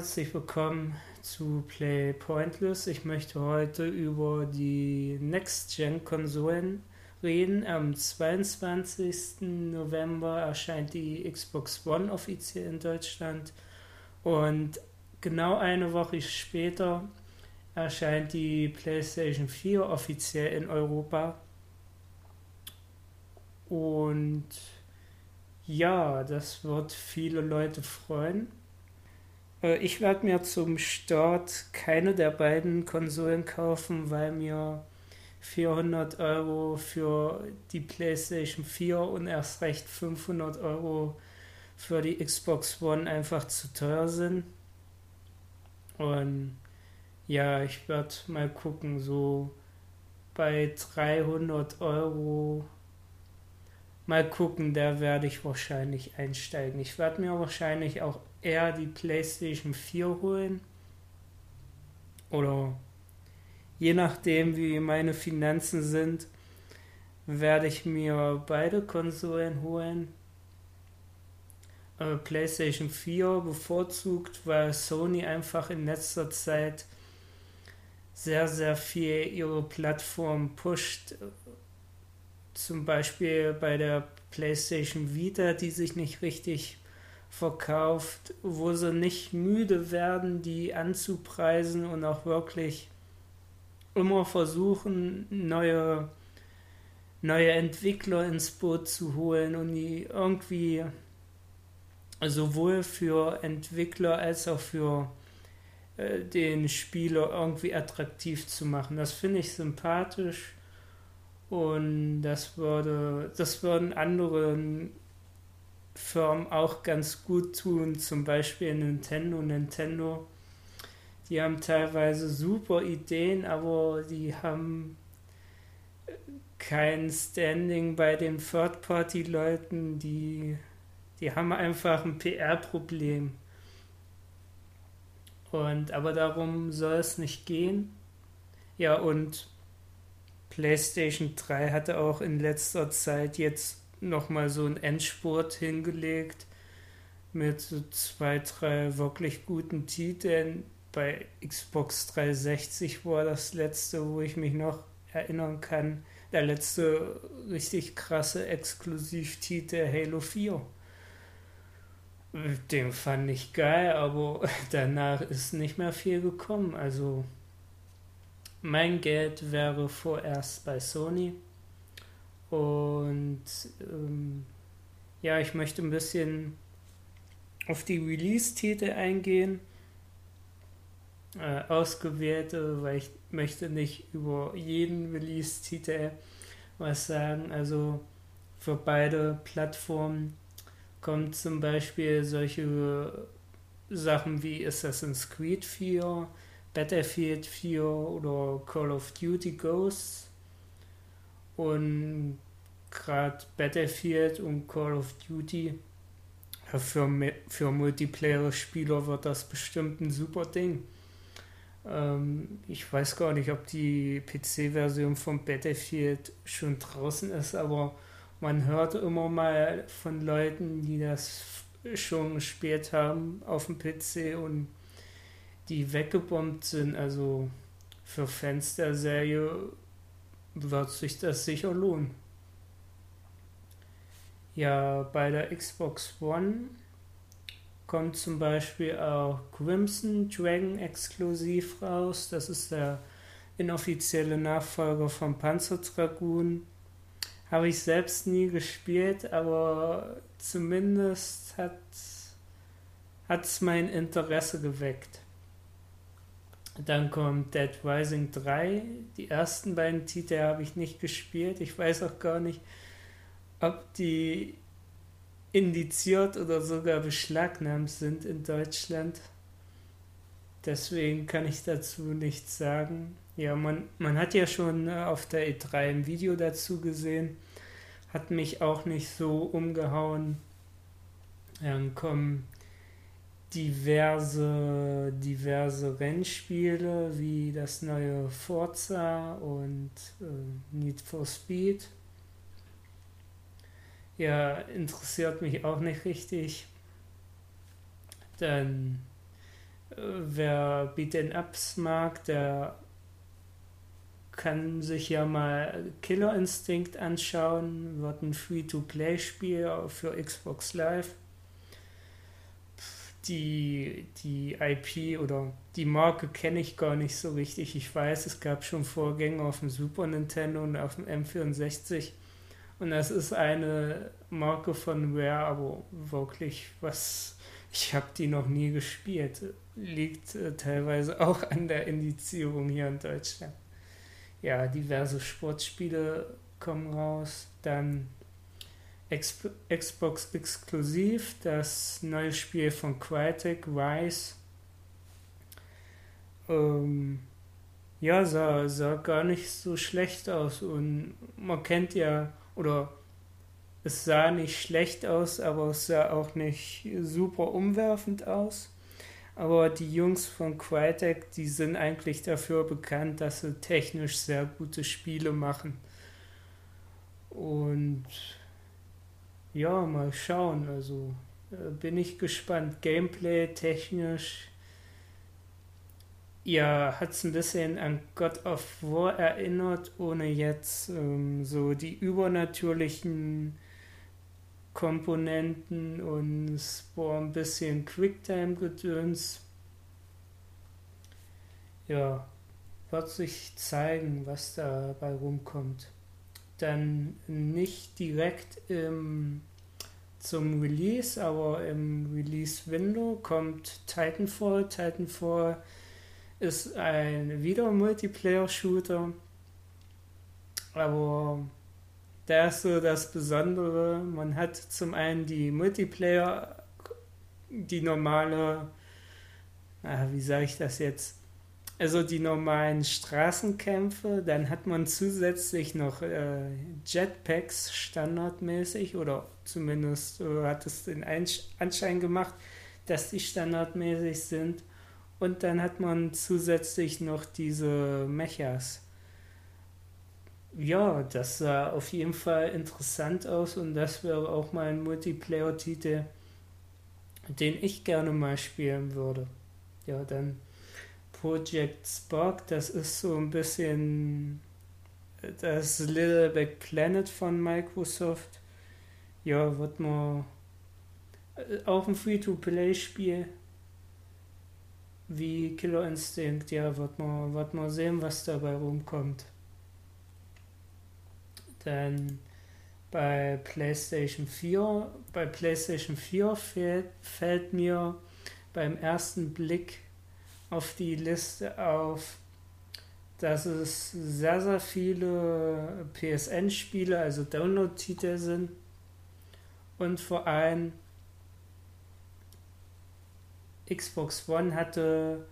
herzlich willkommen zu Play Pointless. Ich möchte heute über die Next-Gen-Konsolen reden. Am 22. November erscheint die Xbox One offiziell in Deutschland und genau eine Woche später erscheint die PlayStation 4 offiziell in Europa. Und ja, das wird viele Leute freuen. Äh, ich werde mir zum Start keine der beiden Konsolen kaufen, weil mir 400 Euro für die PlayStation 4 und erst recht 500 Euro für die Xbox One einfach zu teuer sind. Und ja, ich werde mal gucken, so bei 300 Euro mal gucken, da werde ich wahrscheinlich einsteigen. Ich werde mir wahrscheinlich auch eher die PlayStation 4 holen. Oder je nachdem, wie meine Finanzen sind, werde ich mir beide Konsolen holen. Äh, PlayStation 4 bevorzugt, weil Sony einfach in letzter Zeit sehr, sehr viel ihre Plattform pusht. Zum Beispiel bei der PlayStation Vita, die sich nicht richtig verkauft, wo sie nicht müde werden, die anzupreisen und auch wirklich immer versuchen, neue, neue Entwickler ins Boot zu holen und die irgendwie sowohl für Entwickler als auch für äh, den Spieler irgendwie attraktiv zu machen. Das finde ich sympathisch und das würde, das würden anderen Firmen auch ganz gut tun, zum Beispiel Nintendo. Nintendo, die haben teilweise super Ideen, aber die haben kein Standing bei den Third-Party-Leuten, die, die haben einfach ein PR-Problem. Und aber darum soll es nicht gehen. Ja, und PlayStation 3 hatte auch in letzter Zeit jetzt nochmal so einen Endspurt hingelegt mit so zwei, drei wirklich guten Titeln. Bei Xbox 360 war das letzte, wo ich mich noch erinnern kann, der letzte richtig krasse Exklusivtitel Halo 4. Den fand ich geil, aber danach ist nicht mehr viel gekommen. Also mein Geld wäre vorerst bei Sony. Und ähm, ja, ich möchte ein bisschen auf die Release-Titel eingehen. Äh, ausgewählte, weil ich möchte nicht über jeden Release-Titel was sagen. Also für beide Plattformen kommt zum Beispiel solche Sachen wie Assassin's Creed 4, Battlefield 4 oder Call of Duty Ghosts und gerade Battlefield und Call of Duty, für, für Multiplayer-Spieler wird das bestimmt ein super Ding. Ähm, ich weiß gar nicht, ob die PC-Version von Battlefield schon draußen ist, aber man hört immer mal von Leuten, die das schon gespielt haben auf dem PC und die weggebombt sind. Also für Fans der Serie wird sich das sicher lohnen. Ja, bei der Xbox One kommt zum Beispiel auch Crimson Dragon exklusiv raus. Das ist der inoffizielle Nachfolger von Panzer Dragoon. Habe ich selbst nie gespielt, aber zumindest hat es mein Interesse geweckt. Dann kommt Dead Rising 3. Die ersten beiden Titel habe ich nicht gespielt. Ich weiß auch gar nicht, ob die indiziert oder sogar beschlagnahmt sind in Deutschland. Deswegen kann ich dazu nichts sagen. Ja, man, man hat ja schon äh, auf der E3 ein Video dazu gesehen. Hat mich auch nicht so umgehauen. Dann kommen diverse, diverse Rennspiele wie das neue Forza und äh, Need for Speed. Ja, interessiert mich auch nicht richtig. Dann Äh, wer Beat'em Ups mag, der kann sich ja mal Killer Instinct anschauen, wird ein Free-to-Play-Spiel für Xbox Live. Die, die IP oder die Marke kenne ich gar nicht so richtig. Ich weiß, es gab schon Vorgänger auf dem Super Nintendo und auf dem M64. Und das ist eine Marke von Rare, aber wirklich was. Ich habe die noch nie gespielt. Liegt äh, teilweise auch an der Indizierung hier in Deutschland ja, diverse Sportspiele kommen raus. Dann Xbox exklusiv das neue Spiel von Crytek, Rise. Ähm, ja, sah, sah gar nicht so schlecht aus und man kennt ja, oder es sah nicht schlecht aus, aber es sah auch nicht super umwerfend aus. Aber die Jungs von Crytek, die sind eigentlich dafür bekannt, dass sie technisch sehr gute Spiele machen. Und ja, mal schauen. Also äh, bin ich gespannt. Gameplay technisch. Ja, hat es ein bisschen an God of War erinnert, ohne jetzt ähm, so die übernatürlichen Komponenten und war ein bisschen Quicktime-Gedöns. Ja, wird sich zeigen, was dabei rumkommt. Dann nicht direkt im, zum Release, aber im Release-Window kommt Titanfall. Titanfall ist ein wieder Multiplayer-Shooter, aber da ist so das Besondere, man hat zum einen die Multiplayer, die normale, ah, wie sage ich das jetzt, also die normalen Straßenkämpfe, dann hat man zusätzlich noch äh, Jetpacks standardmäßig oder zumindest äh, hat es den Anschein gemacht, dass die standardmäßig sind und dann hat man zusätzlich noch diese Mechas ja, das sah auf jeden Fall interessant aus und das wäre auch mal ein Multiplayer-Titel, den ich gerne mal spielen würde. Ja, dann Project Spark, das ist so ein bisschen das Little Big Planet von Microsoft. Ja, wird man äh, auch ein Free-to-Play-Spiel wie Killer Instinct, ja, wird man, wird man sehen, was dabei rumkommt. Denn bei PlayStation 4, bei PlayStation 4 fällt, fällt mir beim ersten Blick auf die Liste auf, dass es sehr, sehr viele PSN-Spiele, also Download-Titel sind und vor allem Xbox One hatte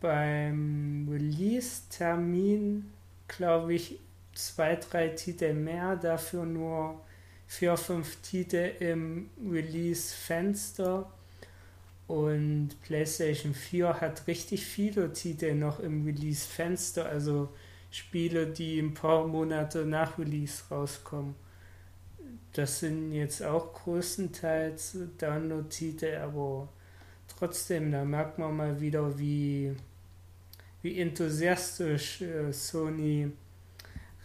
beim Release-Termin, glaube ich, zwei, drei Titel mehr, dafür nur vier, fünf Titel im Release-Fenster. Und PlayStation 4 hat richtig viele Titel noch im Release-Fenster, also Spiele, die ein paar Monate nach Release rauskommen. Das sind jetzt auch größtenteils Download-Titel, aber trotzdem, da merkt man mal wieder, wie, wie enthusiastisch äh, Sony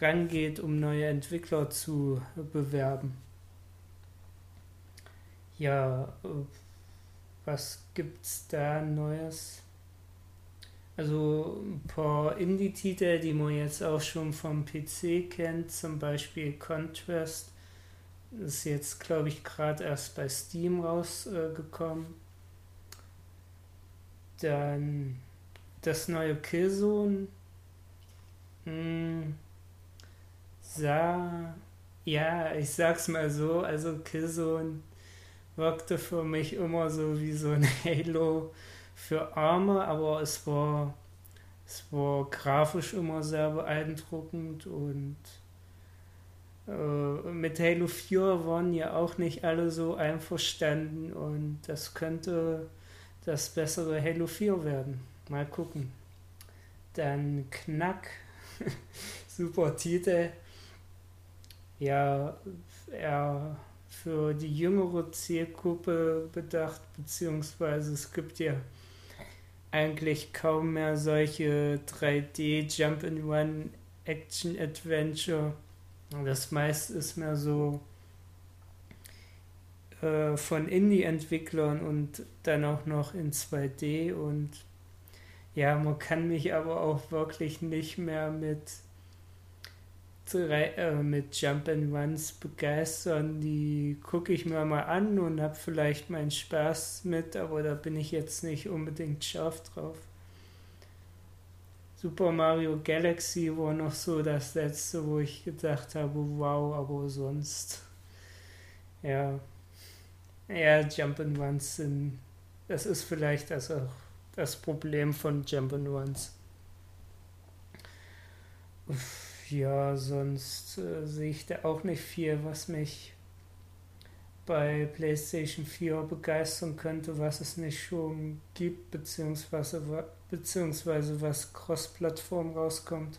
rangeht, um neue Entwickler zu bewerben. Ja, was gibt's da Neues? Also ein paar Indie-Titel, die man jetzt auch schon vom PC kennt, zum Beispiel Contrast, ist jetzt, glaube ich, gerade erst bei Steam rausgekommen. Äh, Dann das neue Killzone. Hm, sah, ja, ich sag's mal so, also Killzone wirkte für mich immer so wie so ein Halo für Arme, aber es war, es war grafisch immer sehr beeindruckend und äh, mit Halo 4 waren ja auch nicht alle so einverstanden und das könnte das bessere Halo 4 werden. Mal gucken. Dann Knack, super Titel ja eher für die jüngere Zielgruppe bedacht, beziehungsweise es gibt ja eigentlich kaum mehr solche 3D Jump and Run Action Adventure. Das meiste ist mehr so äh, von Indie-Entwicklern und dann auch noch in 2D und ja, man kann mich aber auch wirklich nicht mehr mit äh, mit Jump and Runs begeistern. Die gucke ich mir mal an und habe vielleicht meinen Spaß mit, aber da bin ich jetzt nicht unbedingt scharf drauf. Super Mario Galaxy war noch so das letzte, wo ich gedacht habe, wow, aber sonst, ja, ja, Jump and Runs sind, das ist vielleicht das auch das Problem von Jump and Runs. Uff ja, sonst äh, sehe ich da auch nicht viel, was mich bei PlayStation 4 begeistern könnte, was es nicht schon gibt, beziehungsweise, beziehungsweise was Cross-Plattform rauskommt.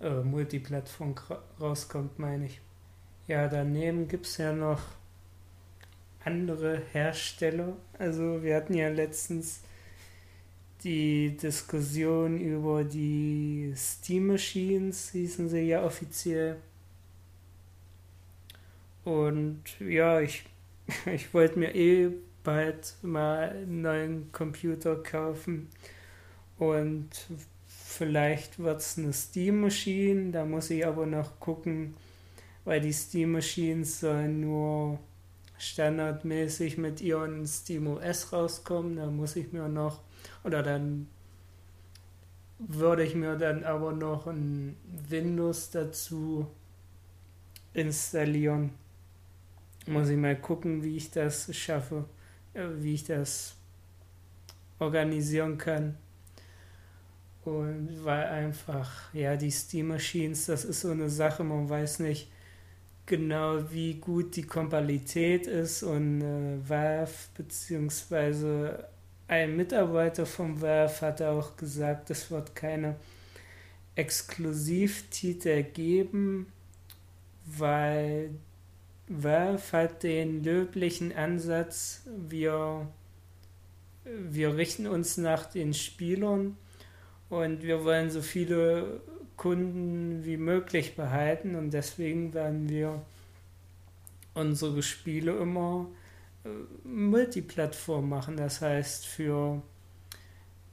Äh, Multiplattform rauskommt, meine ich. Ja, daneben gibt es ja noch andere Hersteller. Also wir hatten ja letztens die Diskussion über die Steam Machines, hießen sie ja offiziell. Und ja, ich, ich wollte mir eh bald mal einen neuen Computer kaufen. Und vielleicht wird es eine Steam Machine, da muss ich aber noch gucken, weil die Steam Machines sollen nur standardmäßig mit ihren Steam OS rauskommen. Da muss ich mir noch oder dann würde ich mir dann aber noch ein Windows dazu installieren. Muss ich mal gucken, wie ich das schaffe, äh, wie ich das organisieren kann. Und weil einfach, ja, die Steam Machines, das ist so eine Sache, man weiß nicht genau, wie gut die Kompatibilität ist und äh, Valve bzw ein Mitarbeiter vom Valve hat auch gesagt, es wird keine Exklusivtitel geben, weil Valve hat den löblichen Ansatz, wir, wir richten uns nach den Spielern und wir wollen so viele Kunden wie möglich behalten und deswegen werden wir unsere Spiele immer Multiplattform machen, das heißt für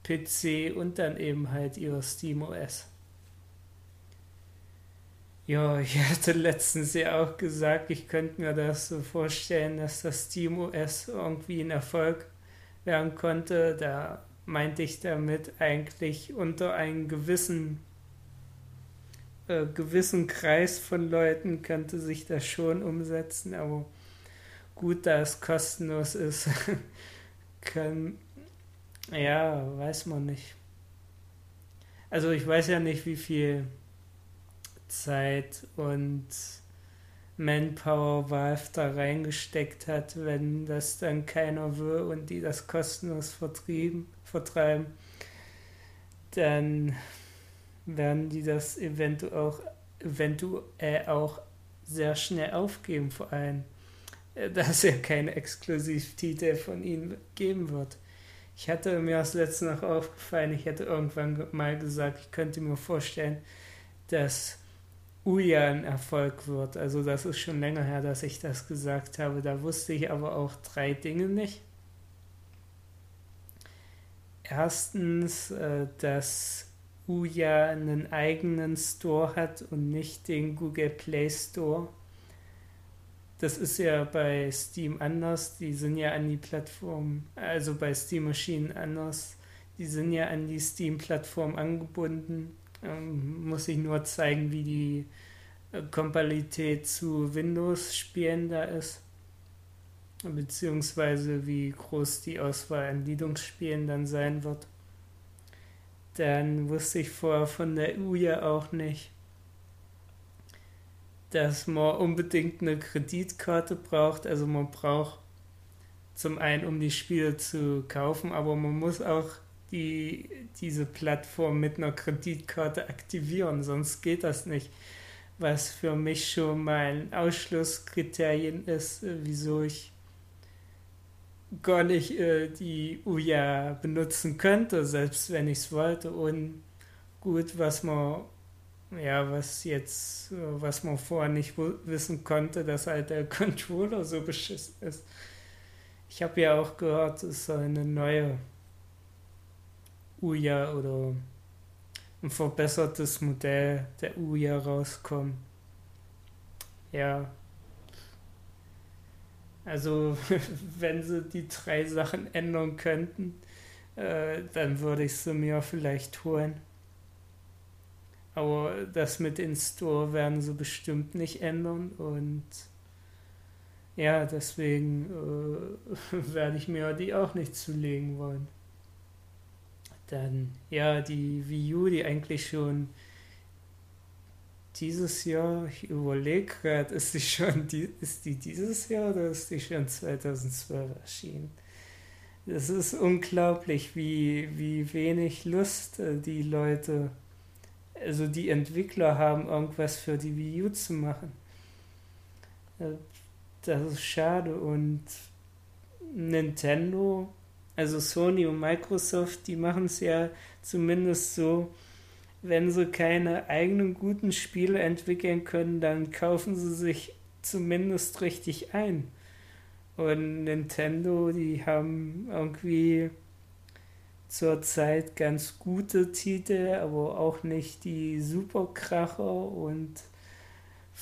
PC und dann eben halt ihre SteamOS. Ja, ich hatte letztens ja auch gesagt, ich könnte mir das so vorstellen, dass das SteamOS irgendwie ein Erfolg werden konnte. Da meinte ich damit eigentlich unter einem gewissen äh, gewissen Kreis von Leuten könnte sich das schon umsetzen, aber gut, da es kostenlos ist, können, ja, weiß man nicht. Also ich weiß ja nicht, wie viel Zeit und Manpower Valve da reingesteckt hat, wenn das dann keiner will und die das kostenlos vertrieben, vertreiben, dann werden die das eventuell auch, eventuell auch sehr schnell aufgeben, vor allem dass er keine Exklusivtitel von ihnen geben wird. Ich hatte mir das letzte noch aufgefallen, ich hätte irgendwann mal gesagt, ich könnte mir vorstellen, dass Uja ein Erfolg wird. Also das ist schon länger her, dass ich das gesagt habe. Da wusste ich aber auch drei Dinge nicht. Erstens, äh, dass Uja einen eigenen Store hat und nicht den Google Play Store. Das ist ja bei Steam anders. Die sind ja an die Plattform, also bei Steam Maschinen anders. Die sind ja an die Steam-Plattform angebunden. Ähm, muss ich nur zeigen, wie die äh, Kompatibilität zu Windows-Spielen da ist. Beziehungsweise wie groß die Auswahl an Linux-Spielen dann sein wird. Dann wusste ich vorher von der EU ja auch nicht, dass man unbedingt eine Kreditkarte braucht. Also man braucht zum einen, um die Spiele zu kaufen, aber man muss auch die, diese Plattform mit einer Kreditkarte aktivieren, sonst geht das nicht. Was für mich schon mal ein Ausschlusskriterien ist, wieso ich gar nicht äh, die Uja benutzen könnte, selbst wenn ich es wollte. Und gut, was man, ja, was jetzt, was man vorher nicht wissen konnte, dass halt der Controller so beschissen ist. Ich habe ja auch gehört, es soll eine neue Uja oder ein verbessertes Modell der Uja rauskommen. Ja, also wenn sie die drei Sachen ändern könnten, äh, dann würde ich sie mir vielleicht holen. Aber das mit in Store werden sie bestimmt nicht ändern und ja, deswegen äh, werde ich mir die auch nicht zulegen wollen. Dann, ja, die Wii U, die eigentlich schon dieses Jahr, ich überlege gerade, ist die schon, die, ist die dieses Jahr oder ist die schon 2012 erschienen? Es ist unglaublich, wie, wie wenig Lust äh, die Leute, also die Entwickler haben, irgendwas für die Wii U zu machen. Äh, das ist schade und Nintendo, also Sony und Microsoft, die machen es ja zumindest so, wenn sie keine eigenen guten Spiele entwickeln können, dann kaufen sie sich zumindest richtig ein. Und Nintendo, die haben irgendwie zurzeit ganz gute Titel, aber auch nicht die Superkracher und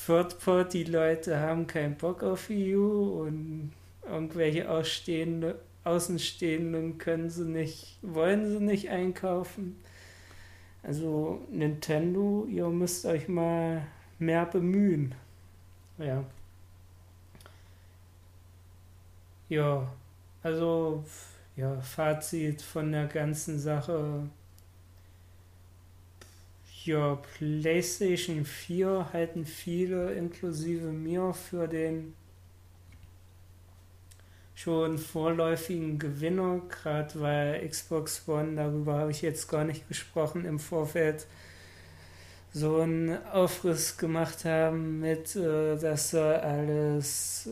Third-Party-Leute haben keinen Bock auf EU und irgendwelche Ausstehende, Außenstehenden können sie nicht, wollen sie nicht einkaufen. Also Nintendo, ihr müsst euch mal mehr bemühen. Ja. Ja, also ja, Fazit von der ganzen Sache. Ja, PlayStation 4 halten viele, inklusive mir, für den schon vorläufigen Gewinner, gerade weil Xbox One, darüber habe ich jetzt gar nicht gesprochen, im Vorfeld so einen Aufriss gemacht haben mit, äh, das soll alles,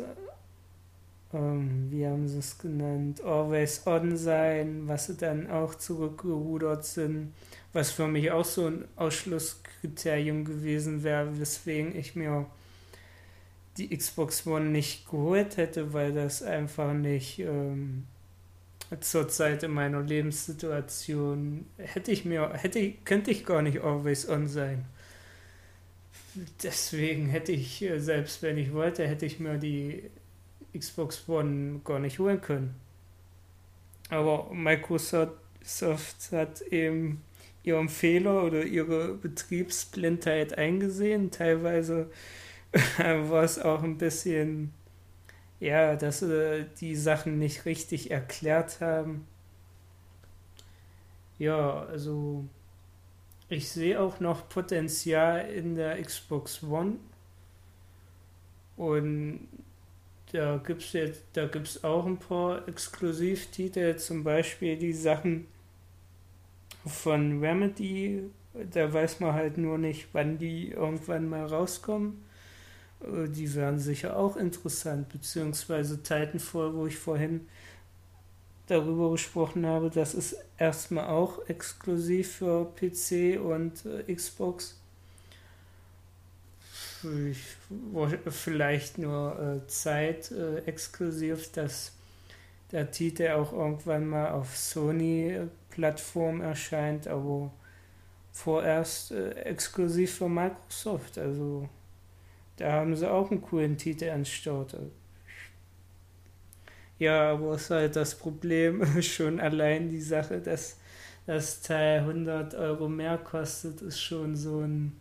ähm, wie haben sie es genannt, always on sein, was sie dann auch zurückgerudert sind, was für mich auch so ein Ausschlusskriterium gewesen wäre, weswegen ich mir die Xbox One nicht geholt hätte, weil das einfach nicht ähm, zur Zeit in meiner Lebenssituation hätte ich mir, hätte könnte ich gar nicht always on sein. Deswegen hätte ich, äh, selbst wenn ich wollte, hätte ich mir die Xbox One gar nicht holen können. Aber Microsoft hat eben ihren Fehler oder ihre Betriebsblindheit eingesehen, teilweise war es auch ein bisschen, ja, dass sie die Sachen nicht richtig erklärt haben. Ja, also ich sehe auch noch Potenzial in der Xbox One. Und da gibt es jetzt, da gibt es auch ein paar Exklusivtitel, zum Beispiel die Sachen von Remedy. Da weiß man halt nur nicht, wann die irgendwann mal rauskommen. Äh, die wären sicher auch interessant, beziehungsweise Titanfall, wo ich vorhin darüber gesprochen habe, das ist erstmal auch exklusiv für PC und äh, Xbox. Vielleicht nur äh, Zeit äh, exklusiv, dass der Titel auch irgendwann mal auf Sony-Plattform erscheint, aber vorerst äh, exklusiv für Microsoft. Also da haben sie auch einen coolen Titel an Start. Ja, aber ist halt das Problem, schon allein die Sache, dass das Teil 100 Euro mehr kostet, ist schon so ein,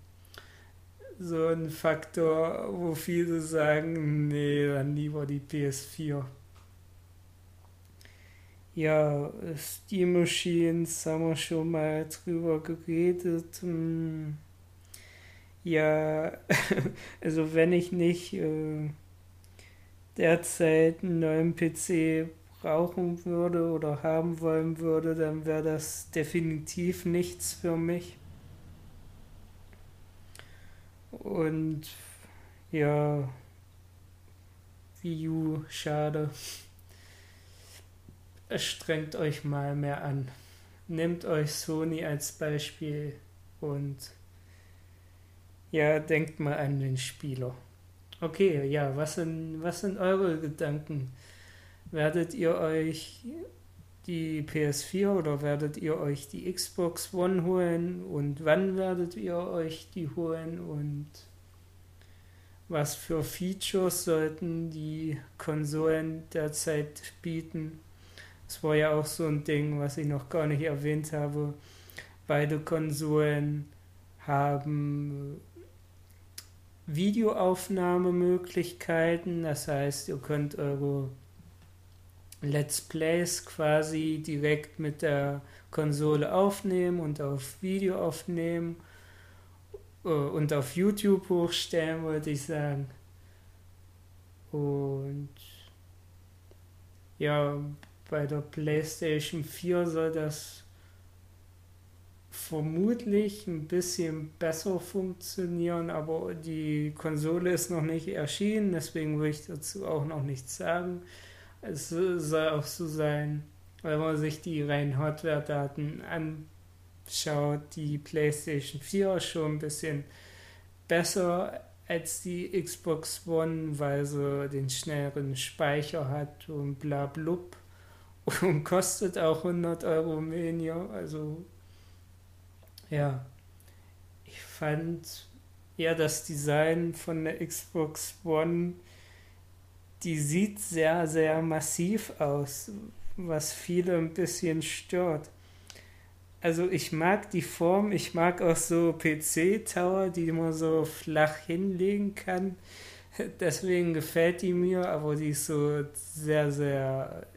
so ein Faktor, wo viele sagen, nee, dann lieber die PS4. Ja, Steam Machines haben wir schon mal drüber geredet. Hm ja, also wenn ich nicht äh, derzeit einen neuen PC brauchen würde oder haben wollen würde, dann wäre das definitiv nichts für mich. Und ja, Wii U, schade. strengt euch mal mehr an. Nehmt euch Sony als Beispiel und ja, denkt mal an den Spieler. Okay, ja, was sind, was sind eure Gedanken? Werdet ihr euch die PS4 oder werdet ihr euch die Xbox One holen und wann werdet ihr euch die holen und was für Features sollten die Konsolen derzeit bieten? Das war ja auch so ein Ding, was ich noch gar nicht erwähnt habe. Beide Konsolen haben Videoaufnahmemöglichkeiten, das heißt, ihr könnt eure Let's Plays quasi direkt mit der Konsole aufnehmen und auf Video aufnehmen äh, und auf YouTube hochstellen, wollte ich sagen. Und ja, bei der PlayStation 4 soll das vermutlich ein bisschen besser funktionieren, aber die Konsole ist noch nicht erschienen, deswegen will ich dazu auch noch nichts sagen. Es soll auch so sein, wenn man sich die reinen Hardware-Daten anschaut, die PlayStation 4 schon ein bisschen besser als die Xbox One, weil sie den schnelleren Speicher hat und bla blub und kostet auch 100 Euro weniger. Also ja, ich fand ja das Design von der Xbox One die sieht sehr, sehr massiv aus, was viele ein bisschen stört. Also ich mag die Form, ich mag auch so PC-Tower, die man so flach hinlegen kann. Deswegen gefällt die mir, aber die ist so sehr, sehr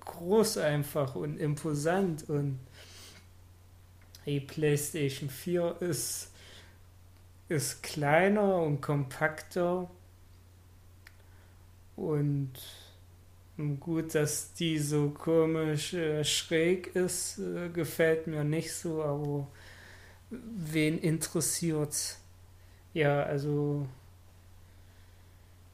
groß einfach und imposant und die PlayStation 4 ist, ist kleiner und kompakter und gut, dass die so komisch äh, schräg ist, äh, gefällt mir nicht so, aber wen interessiert's? Ja, also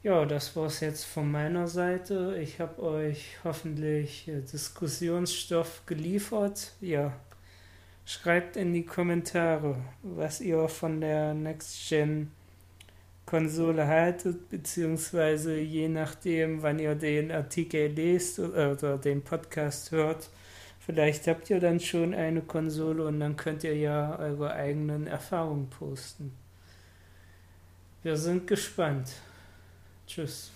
ja, das war's jetzt von meiner Seite. Ich habe euch hoffentlich äh, Diskussionsstoff geliefert. Ja, schreibt in die Kommentare, was ihr von der Next Gen Konsole haltet, beziehungsweise je nachdem, wann ihr den Artikel lest oder den Podcast hört, vielleicht habt ihr dann schon eine Konsole und dann könnt ihr ja eure eigenen Erfahrungen posten. Wir sind gespannt. Tschüss.